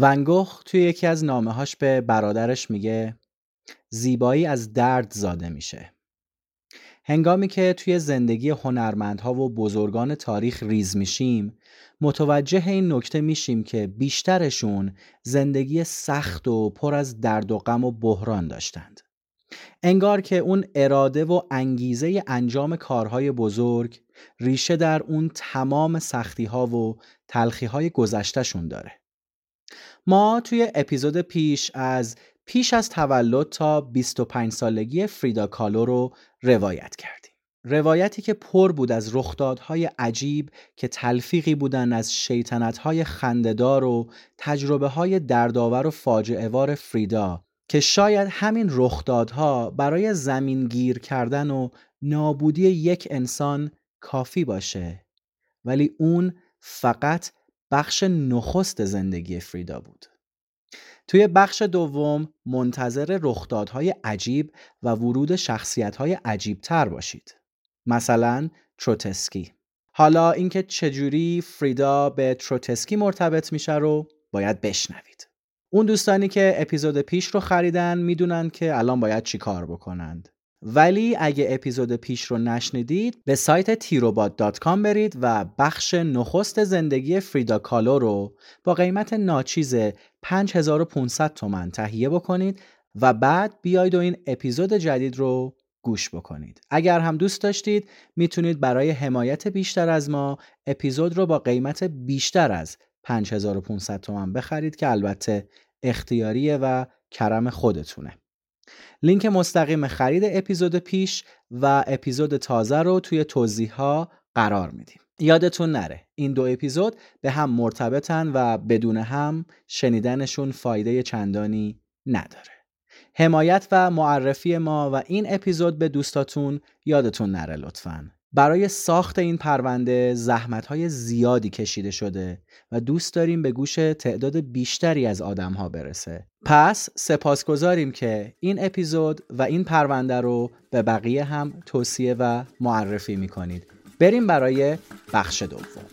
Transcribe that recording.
ونگوخ توی یکی از نامه به برادرش میگه زیبایی از درد زاده میشه. هنگامی که توی زندگی هنرمندها و بزرگان تاریخ ریز میشیم متوجه این نکته میشیم که بیشترشون زندگی سخت و پر از درد و غم و بحران داشتند. انگار که اون اراده و انگیزه انجام کارهای بزرگ ریشه در اون تمام سختی ها و تلخی های گذشتهشون داره. ما توی اپیزود پیش از پیش از تولد تا 25 سالگی فریدا کالو رو روایت کردیم. روایتی که پر بود از رخدادهای عجیب که تلفیقی بودن از شیطنتهای خنددار و تجربه های دردآور و فاجعهوار فریدا که شاید همین رخدادها برای زمین گیر کردن و نابودی یک انسان کافی باشه ولی اون فقط بخش نخست زندگی فریدا بود. توی بخش دوم منتظر رخدادهای عجیب و ورود شخصیتهای عجیب تر باشید. مثلا تروتسکی. حالا اینکه چجوری فریدا به تروتسکی مرتبط میشه رو باید بشنوید. اون دوستانی که اپیزود پیش رو خریدن می‌دونن که الان باید چی کار بکنند. ولی اگه اپیزود پیش رو نشنیدید به سایت تیروبات.com برید و بخش نخست زندگی فریدا کالو رو با قیمت ناچیز 5500 تومن تهیه بکنید و بعد بیاید و این اپیزود جدید رو گوش بکنید. اگر هم دوست داشتید می‌تونید برای حمایت بیشتر از ما اپیزود رو با قیمت بیشتر از 5500 تومن بخرید که البته اختیاریه و کرم خودتونه. لینک مستقیم خرید اپیزود پیش و اپیزود تازه رو توی توضیح ها قرار میدیم. یادتون نره این دو اپیزود به هم مرتبطن و بدون هم شنیدنشون فایده چندانی نداره. حمایت و معرفی ما و این اپیزود به دوستاتون یادتون نره لطفاً. برای ساخت این پرونده زحمت های زیادی کشیده شده و دوست داریم به گوش تعداد بیشتری از آدم ها برسه. پس سپاسگزاریم که این اپیزود و این پرونده رو به بقیه هم توصیه و معرفی می‌کنید. بریم برای بخش دوم.